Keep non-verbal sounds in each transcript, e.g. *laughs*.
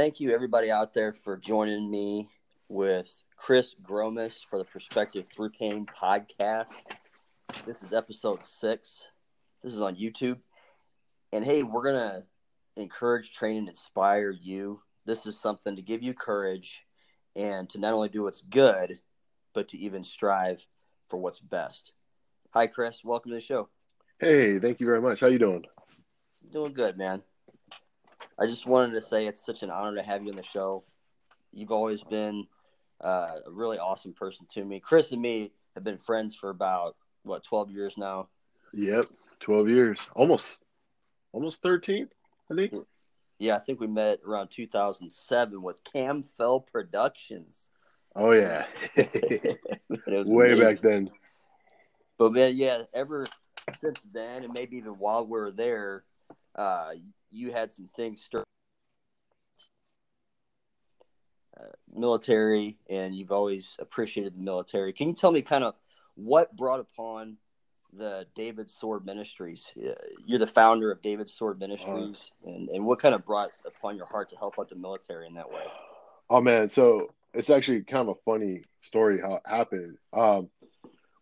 thank you everybody out there for joining me with Chris Gromis for the Perspective Through Pain podcast. This is episode six. This is on YouTube. And hey, we're going to encourage, train, and inspire you. This is something to give you courage and to not only do what's good, but to even strive for what's best. Hi, Chris. Welcome to the show. Hey, thank you very much. How you doing? Doing good, man. I just wanted to say it's such an honor to have you on the show. You've always been uh, a really awesome person to me. Chris and me have been friends for about what twelve years now. Yep, twelve years, almost, almost thirteen, I think. Yeah, I think we met around 2007 with Cam Fell Productions. Oh yeah, *laughs* *laughs* way amazing. back then. But man, yeah, ever since then, and maybe even while we were there, uh, you had some things stir. Uh, military, and you've always appreciated the military. Can you tell me kind of what brought upon the David Sword Ministries? Uh, you're the founder of David Sword Ministries, uh, and, and what kind of brought upon your heart to help out the military in that way? Oh man, so it's actually kind of a funny story how it happened. Um,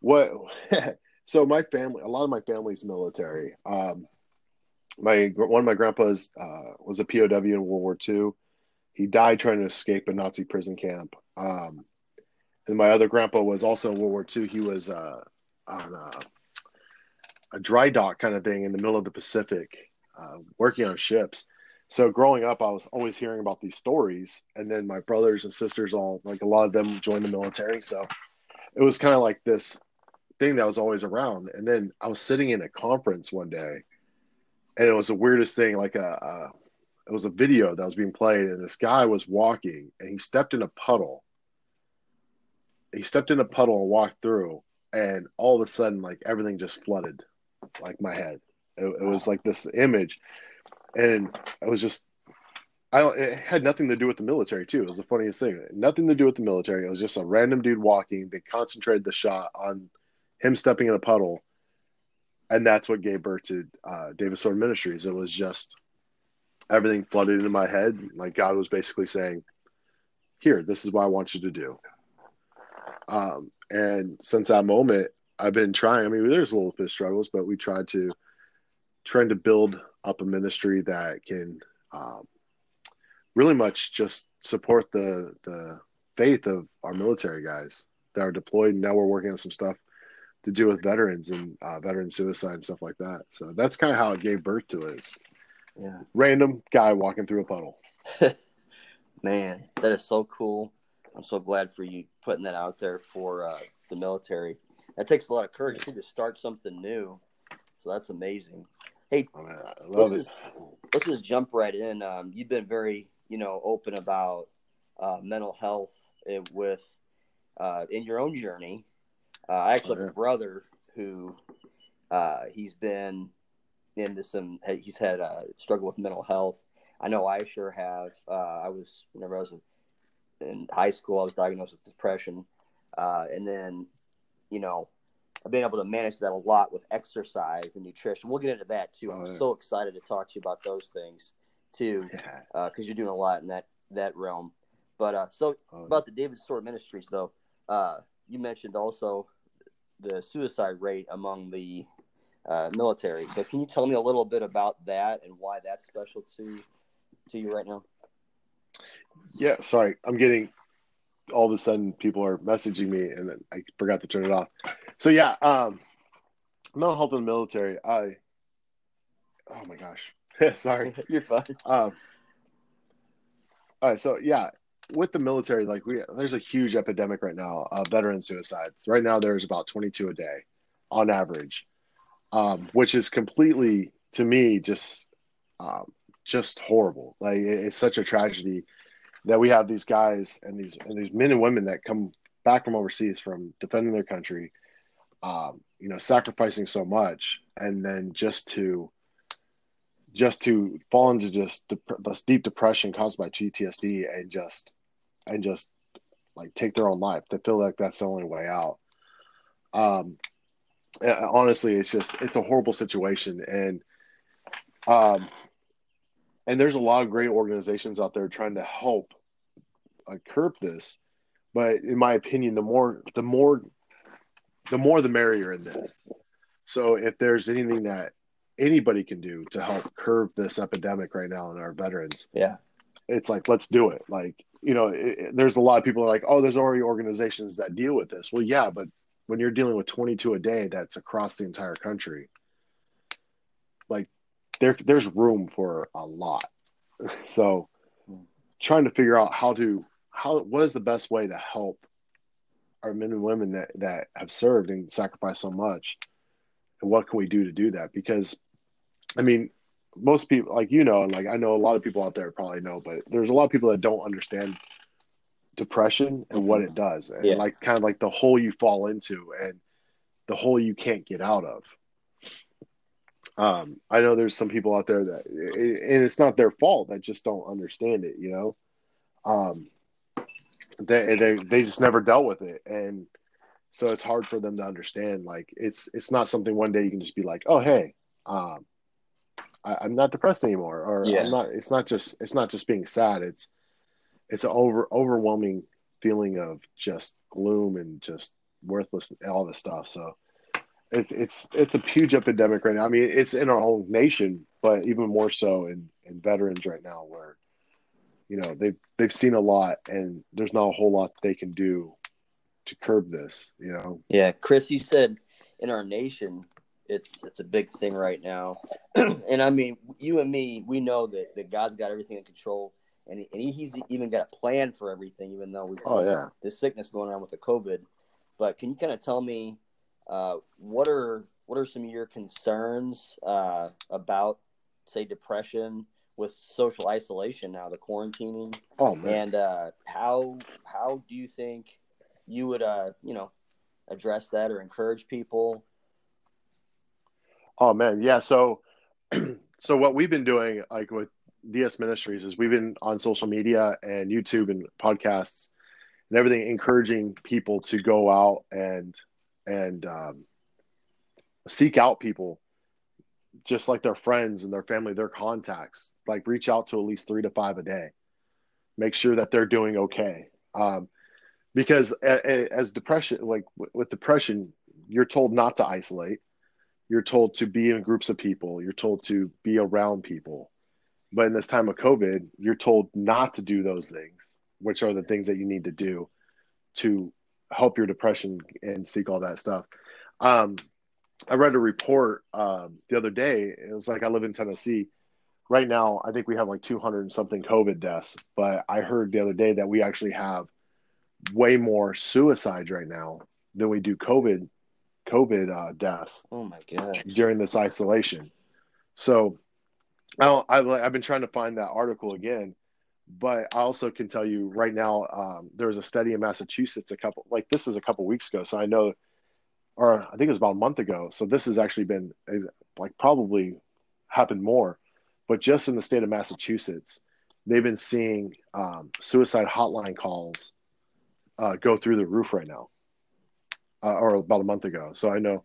what? *laughs* so my family, a lot of my family's military. Um, my one of my grandpas uh, was a POW in World War II. He died trying to escape a Nazi prison camp. Um, and my other grandpa was also in World War II. He was uh, on a, a, dry dock kind of thing in the middle of the Pacific, uh, working on ships. So growing up, I was always hearing about these stories, and then my brothers and sisters all like a lot of them joined the military. So it was kind of like this thing that was always around. And then I was sitting in a conference one day and it was the weirdest thing. Like a, a, it was a video that was being played, and this guy was walking, and he stepped in a puddle. He stepped in a puddle and walked through, and all of a sudden, like everything just flooded, like my head. It, it was like this image, and it was just. I don't, it had nothing to do with the military too. It was the funniest thing. Nothing to do with the military. It was just a random dude walking. They concentrated the shot on him stepping in a puddle, and that's what gave birth to uh, David Sword Ministries. It was just everything flooded into my head. Like God was basically saying, "Here, this is what I want you to do." Um, and since that moment, I've been trying. I mean, there's a little bit of struggles, but we tried to trying to build up a ministry that can um, really much just support the the faith of our military guys that are deployed. And now we're working on some stuff to do with veterans and uh, veteran suicide and stuff like that. So that's kind of how it gave birth to it. yeah, random guy walking through a puddle. *laughs* Man, that is so cool. I'm so glad for you putting that out there for uh, the military. That takes a lot of courage to start something new. So that's amazing. Hey, oh, man, I love let's it. Just, let's just jump right in. Um, you've been very, you know, open about uh, mental health with uh, in your own journey uh, I actually oh, yeah. have a brother who uh, he's been into some. He's had a uh, struggle with mental health. I know I sure have. Uh, I was whenever I was in high school, I was diagnosed with depression, uh, and then you know I've been able to manage that a lot with exercise and nutrition. We'll get into that too. I'm oh, yeah. so excited to talk to you about those things too, because yeah. uh, you're doing a lot in that that realm. But uh, so oh, about the David Sword Ministries, though, uh, you mentioned also the suicide rate among the uh, military. So can you tell me a little bit about that and why that's special to to you right now? Yeah, sorry, I'm getting all of a sudden people are messaging me and I forgot to turn it off. So yeah, um, mental health in the military. I oh my gosh, *laughs* sorry, *laughs* you're fine. Um, all right, so yeah, with the military, like we, there's a huge epidemic right now of veteran suicides. Right now, there's about 22 a day, on average, um, which is completely to me just, um, just horrible. Like it's such a tragedy that we have these guys and these and these men and women that come back from overseas from defending their country, um, you know, sacrificing so much, and then just to just to fall into just dep- this deep depression caused by PTSD and just and just like take their own life. They feel like that's the only way out. Um, honestly, it's just it's a horrible situation, and um, and there's a lot of great organizations out there trying to help uh, curb this. But in my opinion, the more the more the more the merrier in this. So if there's anything that anybody can do to help curb this epidemic right now in our veterans, yeah, it's like let's do it. Like you know, it, there's a lot of people are like, oh, there's already organizations that deal with this. Well, yeah, but when you're dealing with 22 a day, that's across the entire country. Like there, there's room for a lot. *laughs* So, trying to figure out how to how what is the best way to help our men and women that that have served and sacrificed so much, and what can we do to do that? Because, I mean, most people like you know and like i know a lot of people out there probably know but there's a lot of people that don't understand depression and what it does and Yeah. like kind of like the hole you fall into and the hole you can't get out of. Um i know there's some people out there that and it's not their fault that just don't understand it you know? Um they they, they just never dealt with it and so it's hard for them to understand like it's it's not something one day you can just be like oh hey um I, I'm not depressed anymore, or Yeah. I'm not. It's not just. It's not just being sad. It's it's an over overwhelming feeling of just gloom and just worthless, all this stuff. So it's it's it's a huge epidemic right now. I mean, it's in our whole nation, but even more so in in veterans right now, where you know they've they've seen a lot, and there's not a whole lot they can do to curb this. You know, Yeah, Chris, you said in our nation, it's it's a big thing right now, *clears throat* and I mean, you and me, we know that, that God's got everything in control, and, he, and he, he's even got a plan for everything, even though we see oh yeah. the sickness going on with the COVID. But can you kind of tell me uh, what are what are some of your concerns uh, about, say, depression with social isolation now, the quarantining, Oh man. and uh, how how do you think you would uh, you know address that or encourage people? Oh man, yeah. So, *clears throat* so what we've been doing, like with DS Ministries, is we've been on social media and YouTube and podcasts and everything, encouraging people to go out and and um, seek out people, just like their friends and their family, their contacts. Like reach out to at least three to five a day. Make sure that they're doing okay. Um, because as depression, like with depression, you're told not to isolate you're told to be in groups of people you're told to be around people. But in this time of covid you're told not to do those things which are the things that you need to do to help your depression and seek all that stuff. Um, i read a report um, the other day. It was like i live in tennessee. Right now i think we have like 200 and something covid deaths but i heard the other day that we actually have way more suicides right now than we do covid covid uh, deaths Oh my god! during this isolation. So I don't, I, I've been trying to find that article again, but I also can tell you right now, um, there was a study in Massachusetts a couple, like this is a couple weeks ago. So I know, or I think it was about a month ago. So this has actually been like probably happened more, but just in the state of Massachusetts, they've been seeing um, suicide hotline calls uh, go through the roof right now, uh, or about a month ago. So I know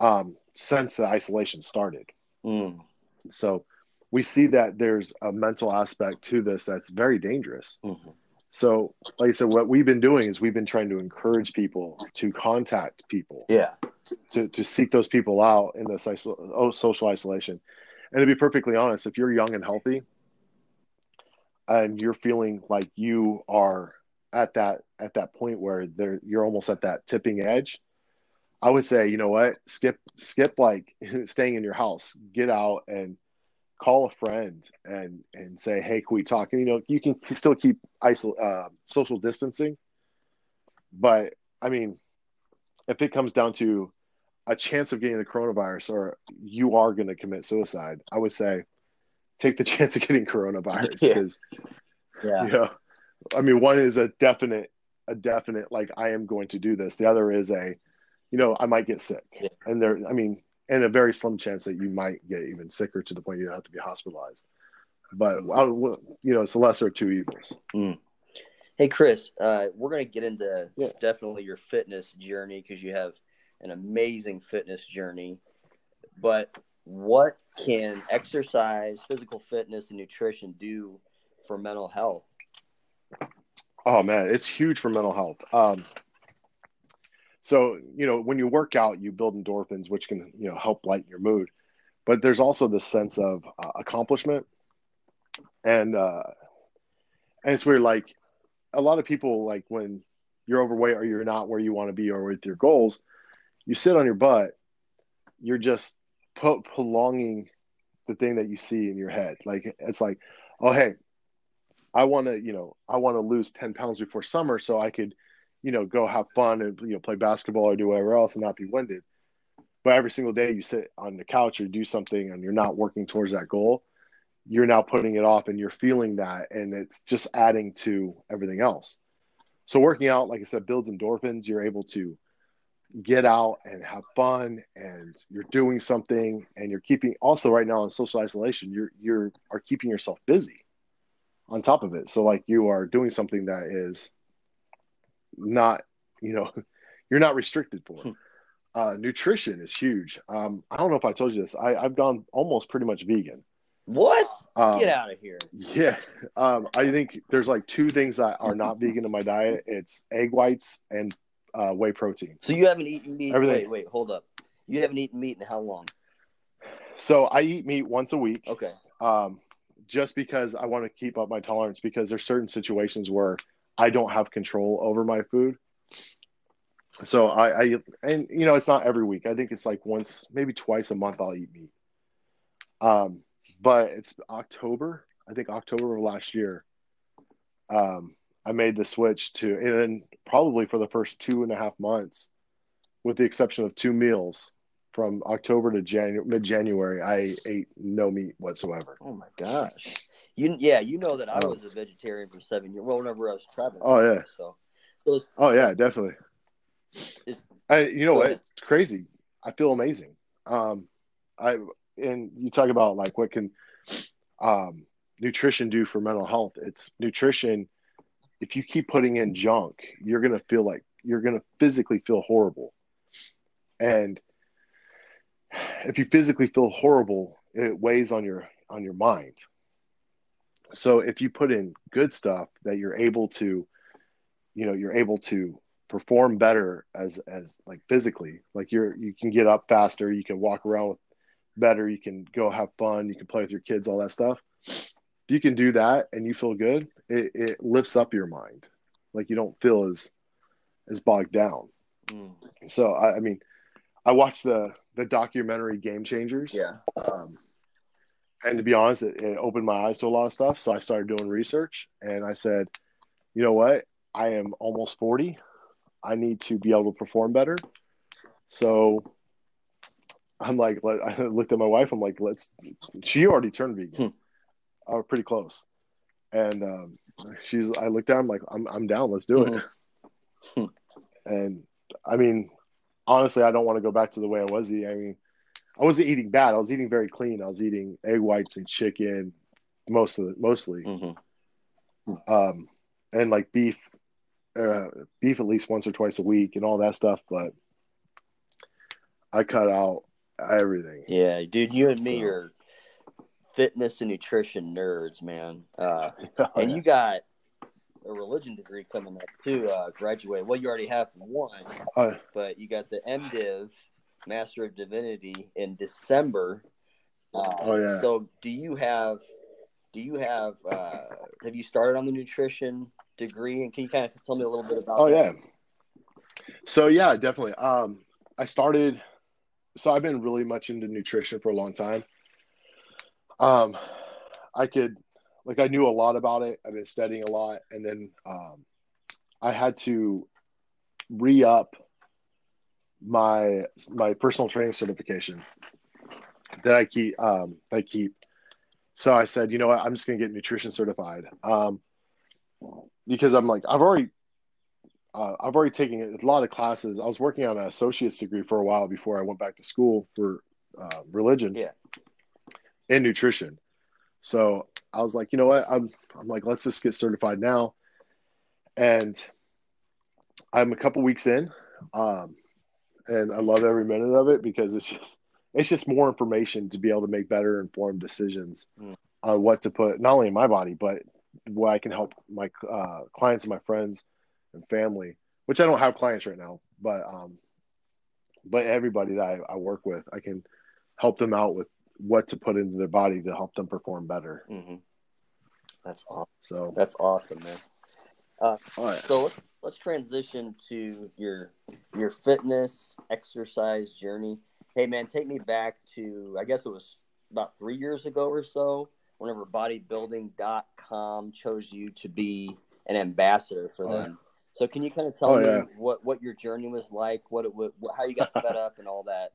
um, since the isolation started. Mm, So we see that there's a mental aspect to this that's very dangerous. mhm. So, like I said, what we've been doing is we've been trying to encourage people to contact people, Yeah, to, to seek those people out in this isol- oh, social isolation. And to be perfectly honest, if you're young and healthy and you're feeling like you are at that at that point where there you're almost at that tipping edge, I would say, you know what, skip skip like *laughs* staying in your house, get out and call a friend and and say, hey, can we talk? And you know, you can still keep isol- uh, social distancing, but I mean, if it comes down to a chance of getting the coronavirus or you are going to commit suicide, I would say take the *laughs* chance of getting coronavirus Yeah. because yeah, you know, I mean, one is a definite, a definite like I am going to do this. The other is a, you know, I might get sick, Yeah. and there, I mean, and a very slim chance that you might get even sicker to the point you have to be hospitalized. But I you know, it's the lesser of two evils. Hey, Chris, uh, we're going to get into Yeah. definitely your fitness journey because you have an amazing fitness journey. But what can exercise, physical fitness, and nutrition do for mental health? Oh man, it's huge for mental health. Um, so you know, when you work out, you build endorphins, which can you know help lighten your mood. But there's also this sense of uh, accomplishment, and uh, and it's weird. Like a lot of people, like when you're overweight or you're not where you want to be or with your goals, you sit on your butt. You're just prolonging the thing that you see in your head. Like it's like, oh hey, I want to, you know, I want to lose 10 pounds before summer so I could, you know, go have fun and, you know, play basketball or do whatever else and not be winded. But every single day you sit on the couch or do something and you're not working towards that goal, you're now putting it off and you're feeling that. And it's just adding to everything else. So working out, like I said, builds endorphins. You're able to get out and have fun and you're doing something and you're keeping also right now in social isolation, you're, you're are keeping yourself busy on top of it. So like you are doing something that is not, you know, *laughs* you're not restricted for. Hmm. Uh, nutrition is huge. Um, I don't know if I told you this. I, I've gone almost pretty much vegan. What? Um, Get out of here. Yeah. Um, I think there's like two things that are not vegan in my diet. It's egg whites and uh, whey protein. So you haven't eaten meat. Everything. Wait, wait, hold up. You haven't eaten meat in how long? So I eat meat once a week. Okay. Um, just because I want to keep up my tolerance because there's certain situations where I don't have control over my food. So I, I and you know it's not every week. I think it's like once, maybe twice a month I'll eat meat. Um, but it's October. I think October of last year. Um, I made the switch to, and probably for the first two and a half months, with the exception of two meals, from October to January, mid January, I ate no meat whatsoever. Oh my gosh! You yeah, you know that I oh. was a vegetarian for seven years. Well, whenever I was traveling. Oh yeah. So, so oh yeah, definitely. I, you know what? It's crazy. I feel amazing. Um, I and you talk about like what can um, nutrition do for mental health? It's nutrition. If you keep putting in junk, you're gonna feel like you're gonna physically feel horrible, and if you physically feel horrible, it weighs on your on your mind. So if you put in good stuff that you're able to, you know, you're able to perform better as as like physically, like you're you can get up faster, you can walk around with better, you can go have fun, you can play with your kids, all that stuff. If you can do that and you feel good, it, it lifts up your mind. Like you don't feel as as bogged down. Mm. So I, I mean, I watched the the documentary Game Changers. Yeah. Um, and to be honest, it, it, opened my eyes to a lot of stuff. So I started doing research, and I said, you know what? I am almost forty. I need to be able to perform better. So I'm like, *laughs* I looked at my wife. I'm like, let's. She already turned vegan. Hmm. I was pretty close, and um, she's. I looked down. I'm like, I'm. I'm down. Let's do it. Hmm. and I mean, honestly, I don't want to go back to the way I was eating. I mean, I wasn't eating bad. I was eating very clean. I was eating egg whites and chicken, most of the, mostly, mm-hmm. um, and like beef, uh, beef at least once or twice a week and all that stuff. But I cut out everything. Yeah, dude, you and me so. are fitness and nutrition nerds, man. Uh, *laughs* oh, and yeah. you got a religion degree coming up too. Uh, graduate. Well, you already have one, uh, but you got the MDiv, Master of Divinity, in December. Uh, oh yeah. So, do you have? Do you have? Uh, have you started on the nutrition degree? And can you kind of tell me a little bit about? Oh that? yeah. So yeah, definitely. Um, I started. So I've been really much into nutrition for a long time. Um, I could like I knew a lot about it. I've been studying a lot, and then um, I had to re up my my personal training certification that I keep um, I keep. So I said, you know what, I'm just gonna get nutrition certified um, because I'm like I've already uh, I've already taken a lot of classes. I was working on an associate's degree for a while before I went back to school for uh, religion, yeah, and nutrition. So I was like, you know what? I'm I'm like, let's just get certified now. And I'm a couple weeks in, um, and I love every minute of it because it's just it's just more information to be able to make better informed decisions Mm. on what to put not only in my body but what I can help my uh, clients and my friends and family. Which I don't have clients right now, but um, but everybody that I, I work with, I can help them out with what to put into their body to help them perform better. hmm That's awesome. So, That's awesome, man. all right. So let's let's transition to your your fitness exercise journey. Hey man, take me back to I guess it was about three years ago or so, whenever bodybuilding.com chose you to be an ambassador for Oh, them. So can you kind of tell Oh, me yeah. what, what your journey was like, what it would, how you got fed *laughs* up and all that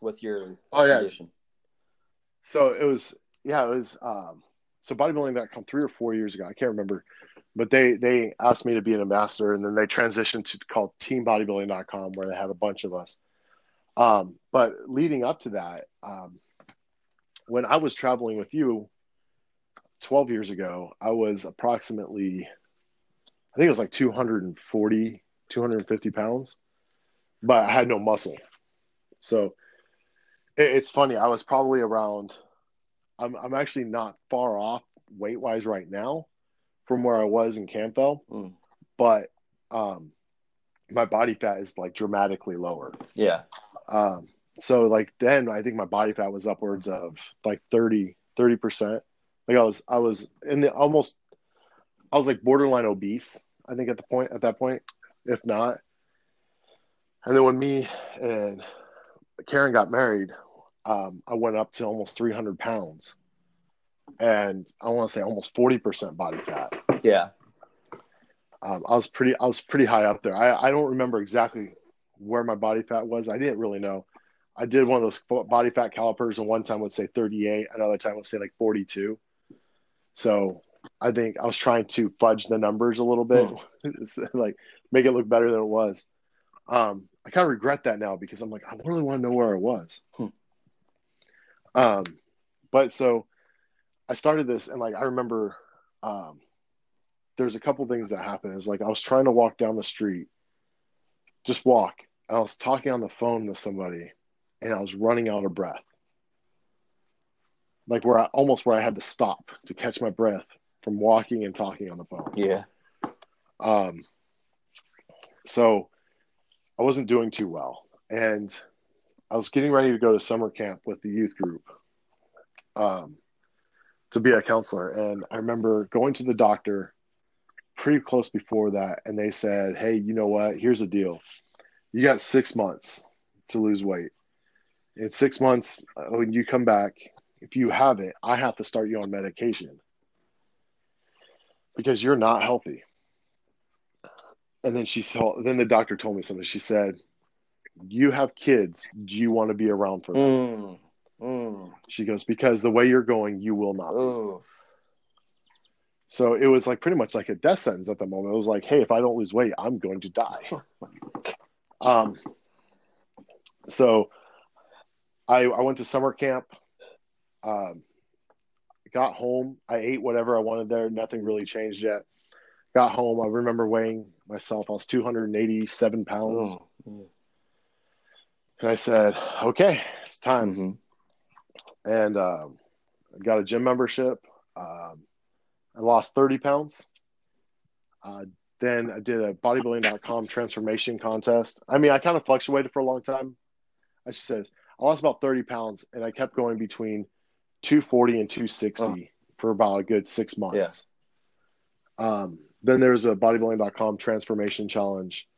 with your Oh, yeah. condition? So it was, yeah, it was. Um, so bodybuilding.com three or four years ago, I can't remember, but they they asked me to be an ambassador, and then they transitioned to called teambodybuilding.com, where they had a bunch of us. Um, but leading up to that, um, when I was traveling with you 12 years ago, I was approximately, I think it was like 240, 250 pounds, but I had no muscle. So it's funny. I was probably around, I'm, I'm actually not far off weight wise right now from where I was in Campbell, Mm. but um, my body fat is like dramatically lower. Yeah. Um, so like then I think my body fat was upwards of like 30, 30%. Like I was, I was in the almost, I was like borderline obese, I think at the point, at that point, if not. And then when me and Karen got married, um, I went up to almost 300 pounds and I want to say almost 40% body fat. Yeah. Um, I was pretty, I was pretty high up there. I, I don't remember exactly where my body fat was. I didn't really know. I did one of those body fat calipers, and one time would say 38, another time would say like 42. So I think I was trying to fudge the numbers a little bit, *laughs* like make it look better than it was. Um, I kind of regret that now because I'm like, I really want to know where I was. Hmm. Um, but so I started this, and like I remember, um, there's a couple things that happened. Is like I was trying to walk down the street, just walk. And I was talking on the phone with somebody, and I was running out of breath. Like where I almost where I had to stop to catch my breath from walking and talking on the phone. Yeah. Um, so I wasn't doing too well, and I was getting ready to go to summer camp with the youth group um, to be a counselor. And I remember going to the doctor pretty close before that, and they said, "Hey, you know what? Here's the deal. You got six months to lose weight. In six months, uh, when you come back, if you have it, I have to start you on medication because you're not healthy." And then she saw. Then the doctor told me something. She said, "You have kids. Do you want to be around for them?" Mm. Mm. She goes, "Because the way you're going, you will not." be." So it was like pretty much like a death sentence at the moment. It was like, "Hey, if I don't lose weight, I'm going to die." *laughs* um. So, I I went to summer camp. Um, got home. I ate whatever I wanted there. Nothing really changed yet. Got home. I remember weighing myself. I was 287 pounds. Mm. And I said, okay, it's time. Mhm. And um, I got a gym membership. Um, I lost 30 pounds. Uh, then I did a bodybuilding.com transformation contest. I mean, I kind of fluctuated for a long time. I should say. I lost about 30 pounds and I kept going between 240 and 260 Oh. for about a good six months. Um, then was a bodybuilding.com transformation challenge.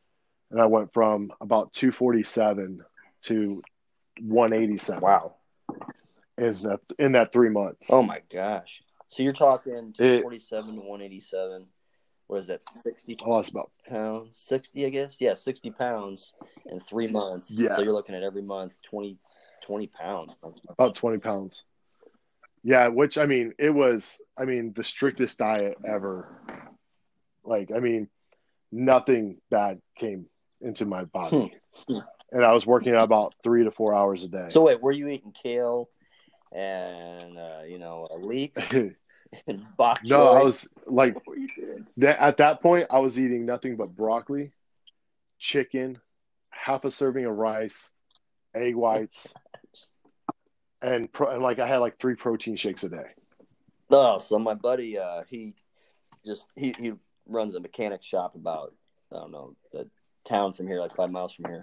And I went from about 247 to 187 Wow. in that in that three months. Oh my gosh. So you're talking It- 247 to 187. What is that? 60 I lost about pounds? 60, I guess. Yeah, 60 pounds in three months. Yeah. So you're looking at every month 20, 20 pounds. about 20 pounds. Yeah, which I mean, it was I mean the strictest diet ever. Like I mean, nothing bad came into my body, Hmm. And I was working out about three to four hours a day. So wait, were you eating kale and uh, you know a leek *laughs* and bok choy? no, I was like What were you doing? that at that point. I was eating nothing but broccoli, chicken, half a serving of rice, egg whites, *laughs* and pro, and like I had like three protein shakes a day. Oh, so my buddy, uh, he just he he runs a mechanic shop about I don't know the town from here, like five miles from here,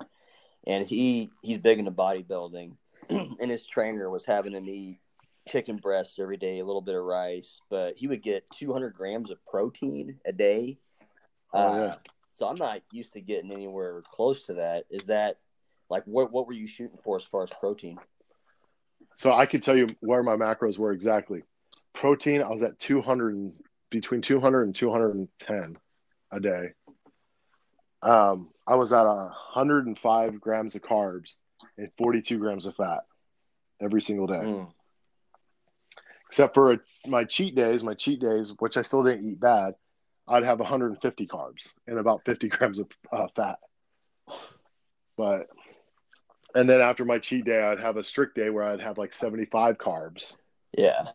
and he he's big into bodybuilding, *clears throat* and his trainer was having him eat chicken breasts every day, a little bit of rice, but he would get 200 grams of protein a day. Oh, yeah. Uh, so I'm not used to getting anywhere close to that. Is that like what what were you shooting for as far as protein? So I could tell you where my macros were exactly. Protein, I was at 200 and between 200 and 210 a day. Um, I was at 105 grams of carbs and 42 grams of fat every single day. Mm. Except for my cheat days, my cheat days, which I still didn't eat bad, I'd have 150 carbs and about 50 *laughs* grams of uh, fat. But and then after my cheat day, I'd have a strict day where I'd have like 75 carbs Yeah.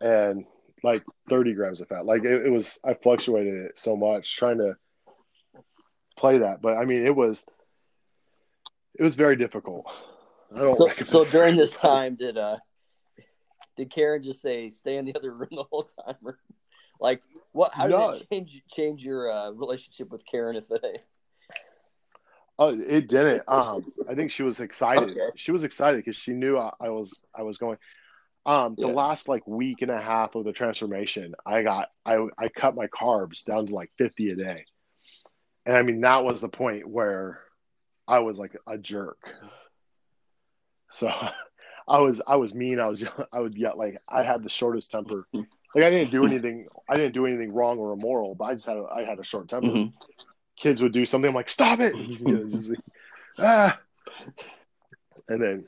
and like 30 grams of fat. Like it, it was, I fluctuated it so much trying to play that. But I mean, it was, it was very difficult. So, so during this *laughs* time, did uh, did Karen just say stay in the other *laughs* room the whole time? Or, like, what? How did No. it change change your uh, relationship with Karen? If it, *laughs* Oh, it didn't. Um, I think she was excited. Okay. She was excited because she knew I, I was I was going. Um, the Yeah. last like week and a half of the transformation, I got I I cut my carbs down to like fifty a day, and I mean that was the point where I was like a jerk. So *laughs* I was I was mean. I was *laughs* I would get like I had the shortest temper. Like I didn't do anything. I didn't do anything wrong or immoral, but I just had a, I had a short temper Mhm. kids would do something. I'm like, stop it. *laughs* You know, like, ah. And then,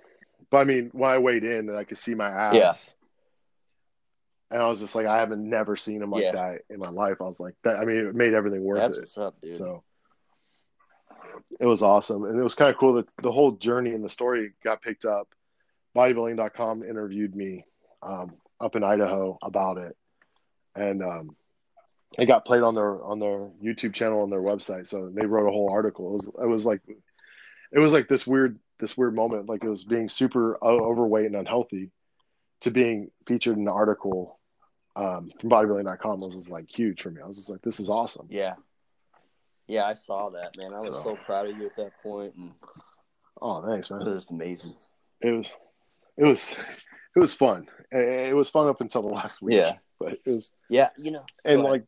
but I mean, when I weighed in and I could see my abs, Yeah. And I was just like, I haven't never seen him like Yeah. that in my life. I was like, that. I mean, it made everything worth that's it. what's up, dude. So it was awesome, and it was kind of cool that the whole journey and the story got picked up. Bodybuilding.com interviewed me um, up in Idaho about it, and um, it got played on their on their YouTube channel on their website. So they wrote a whole article. It was it was like it was like this weird this weird moment, like it was being super overweight and unhealthy, to being featured in an article um, from Bodybuilding.com was just like huge for me. I was just like, this is awesome. yeah, yeah, I saw that, man. I was So- so proud of you at that point, and Oh, thanks, it man. was amazing. it was it was it was fun it it was fun up until the last week Yeah. but it was Yeah, you know, and ahead. like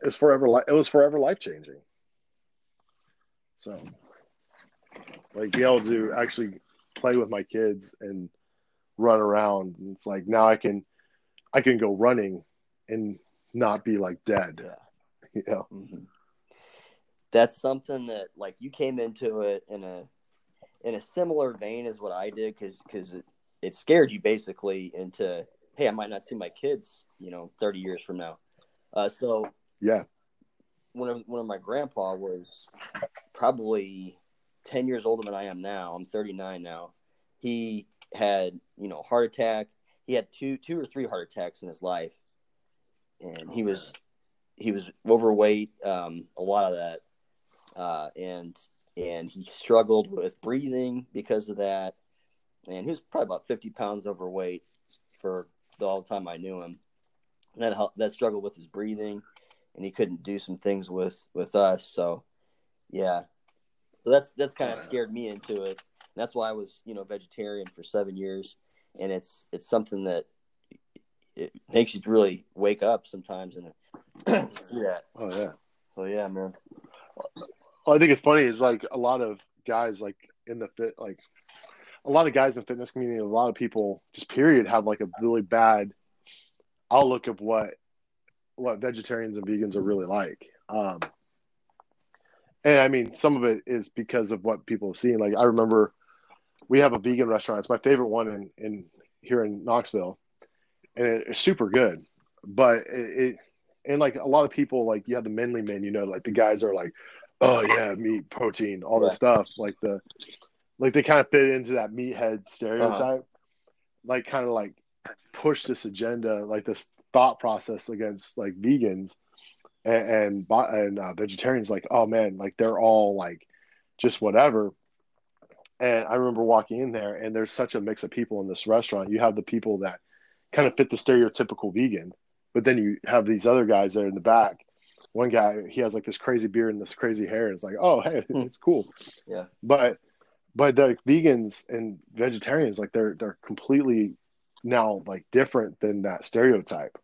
it's forever li- it was forever life changing so like being able to actually play with my kids and run around and it's like now i can i can go running and not be like dead Yeah. *laughs* you know Mhm. That's something that like you came into it in a in a similar vein as what I did because because it, it scared you basically into hey I might not see my kids you know thirty years from now. Uh, so yeah when I- when my grandpa was probably ten years older than I am now. I'm thirty nine now. He had you know heart attack. He had two two or three heart attacks in his life, and he was he was overweight. Um, a lot of that, uh, and and he struggled with breathing because of that. And he was probably about fifty pounds overweight for the all the time I knew him. And that helped, that struggled with his breathing, and he couldn't do some things with with us. So, yeah. So that's that's kind of scared me into it. And that's why I was you know vegetarian for seven years, and it's it's something that it makes you really wake up sometimes and *clears throat* see that. oh yeah So yeah, man. Well, I think it's funny is like a lot of guys like in the fit like a lot of guys in the fitness community, a lot of people just period have like a really bad outlook of what what vegetarians and vegans are really like. Um and I mean some of it is because of what people have seen. Like I remember we have a vegan restaurant. It's my favorite one in, in here in Knoxville. And it, it's super good. But it, it and like a lot of people like you have the Menly men, you know, like the guys are like oh yeah, meat, protein, all Right. this stuff. Like the like they kind of fit into that meathead stereotype. Like kind of like push this agenda, like this thought process against like vegans and and, and uh, vegetarians. Like oh man, like they're all like just whatever. And I remember walking in there, and there's such a mix of people in this restaurant. You have the people that kind of fit the stereotypical vegan, but then you have these other guys that are in the back. One guy, he has like this crazy beard and this crazy hair. It's like, oh, hey, Hmm. it's cool. Yeah. But but the vegans and vegetarians, like they're they're completely now like different than that stereotype.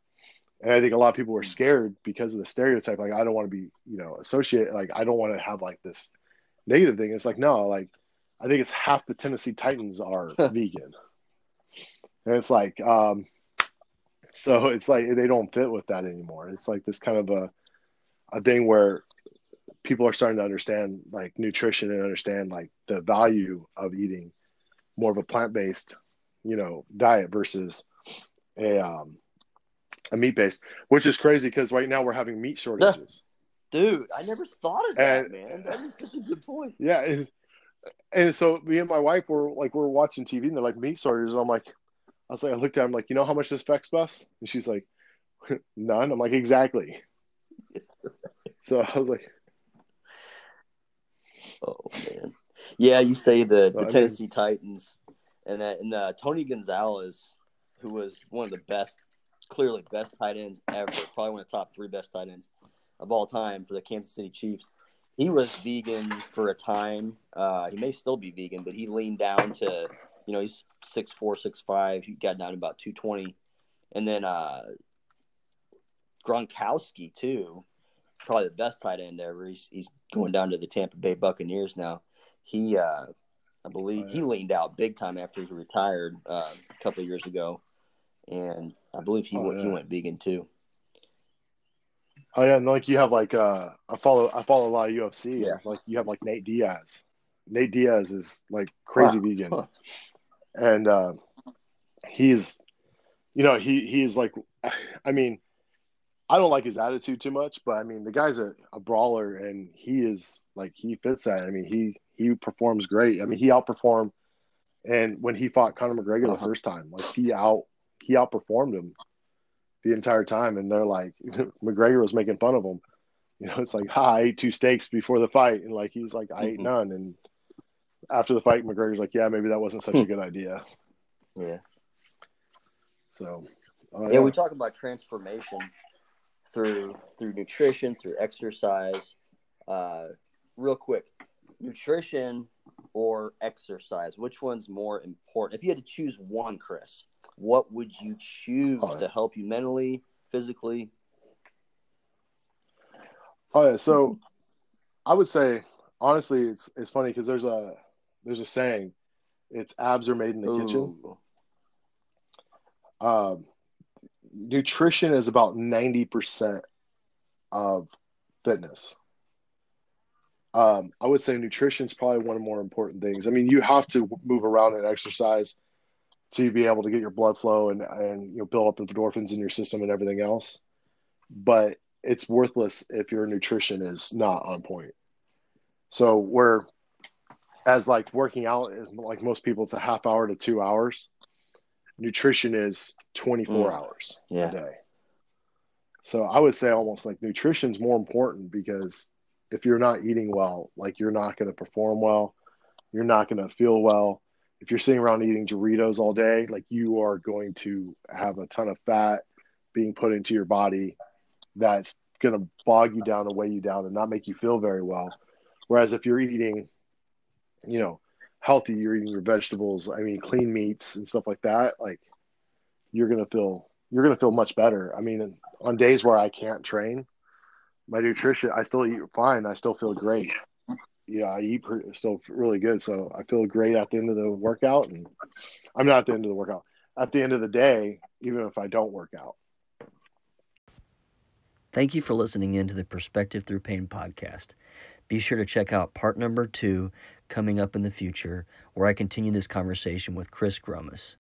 And I think a lot of people Hmm. are scared because of the stereotype. Like, I don't want to be, you know, associated. Like, I don't want to have like this negative thing. It's like, no, like, I think it's half the Tennessee Titans are *laughs* vegan. And it's like, um, so it's like they don't fit with that anymore. It's like this kind of a, a thing where people are starting to understand like nutrition and understand like the value of eating more of a plant-based, you know, diet versus a, um, a meat based, which is crazy because right now we're having meat *laughs* shortages. Dude, I never thought of that, And- man. That is such a good point. yeah. And so me and my wife were like, we're watching TV and they're like meat shortages. I'm like, I was like, I looked at him like, you know how much this affects us? And she's like, *laughs* none. I'm like, exactly. *laughs* So I was like, Oh man, yeah. You say the, I the mean- Tennessee Titans, and that and uh, Tony Gonzalez, who was one of the best, clearly best tight ends ever, probably one of the top three best tight ends of all time for the Kansas City Chiefs. He was vegan for a time. Uh, he may still be vegan, but he leaned down to, you know, he's six four, six five. He got down to about two twenty, and then uh, Gronkowski too, probably the best tight end ever. He's he's going down to the Tampa Bay Buccaneers now. He, uh, I believe, he leaned out big time after he retired uh, a couple of years ago, and I believe he Oh, went he went vegan too. Oh yeah, and like you have like uh, I follow I follow a lot of UFC. Yeah. Like you have like Nate Diaz. Nate Diaz is like crazy Wow. vegan, Huh. and uh, he's, you know, he he's like, I mean, I don't like his attitude too much, but I mean, the guy's a, a brawler, and he is like he fits that. I mean, he he performs great. I mean, he outperformed, and when he fought Conor McGregor the Uh-huh. first time, like he out he outperformed him the entire time, and they're like *laughs* McGregor was making fun of him. You know, it's like, ha, I ate two steaks before the fight, and like he's like, I ate Mhm. none, and after the fight, McGregor's like, yeah, maybe that wasn't such a good idea. Yeah. So, uh, yeah, we talk about transformation through through nutrition, through exercise. Uh, real quick, nutrition or exercise, which one's more important? If you had to choose one, Chris, what would you choose to help you mentally, physically? Oh yeah, so I would say honestly, it's it's funny because there's a there's a saying, it's abs are made in the kitchen. Um, nutrition is about ninety percent of fitness. Um, I would say nutrition is probably one of the more important things. I mean, you have to move around and exercise to be able to get your blood flow and and you know build up the endorphins in your system and everything else. But it's worthless if your nutrition is not on point. So where as like working out is like most people it's a half hour to 2 hours. Nutrition is 24 Mm. hours Yeah. a day. So I would say almost like nutrition's more important because if you're not eating well, like you're not going to perform well, you're not going to feel well. If you're sitting around eating Doritos all day, like you are going to have a ton of fat being put into your body that's going to bog you down and weigh you down and not make you feel very well. Whereas if you're eating, you know, healthy, you're eating your vegetables, I mean, clean meats and stuff like that, like you're going to feel, you're going to feel much better. I mean, on days where I can't train, my nutrition, I still eat fine. I still feel great. Yeah, I eat pre- still really good. So I feel great at the end of the workout. And I'm not at the end of the workout. At the end of the day, even if I don't work out. Thank you for listening in to the Perspective Through Pain podcast. Be sure to check out part number two coming up in the future, where I continue this conversation with Chris Grumus.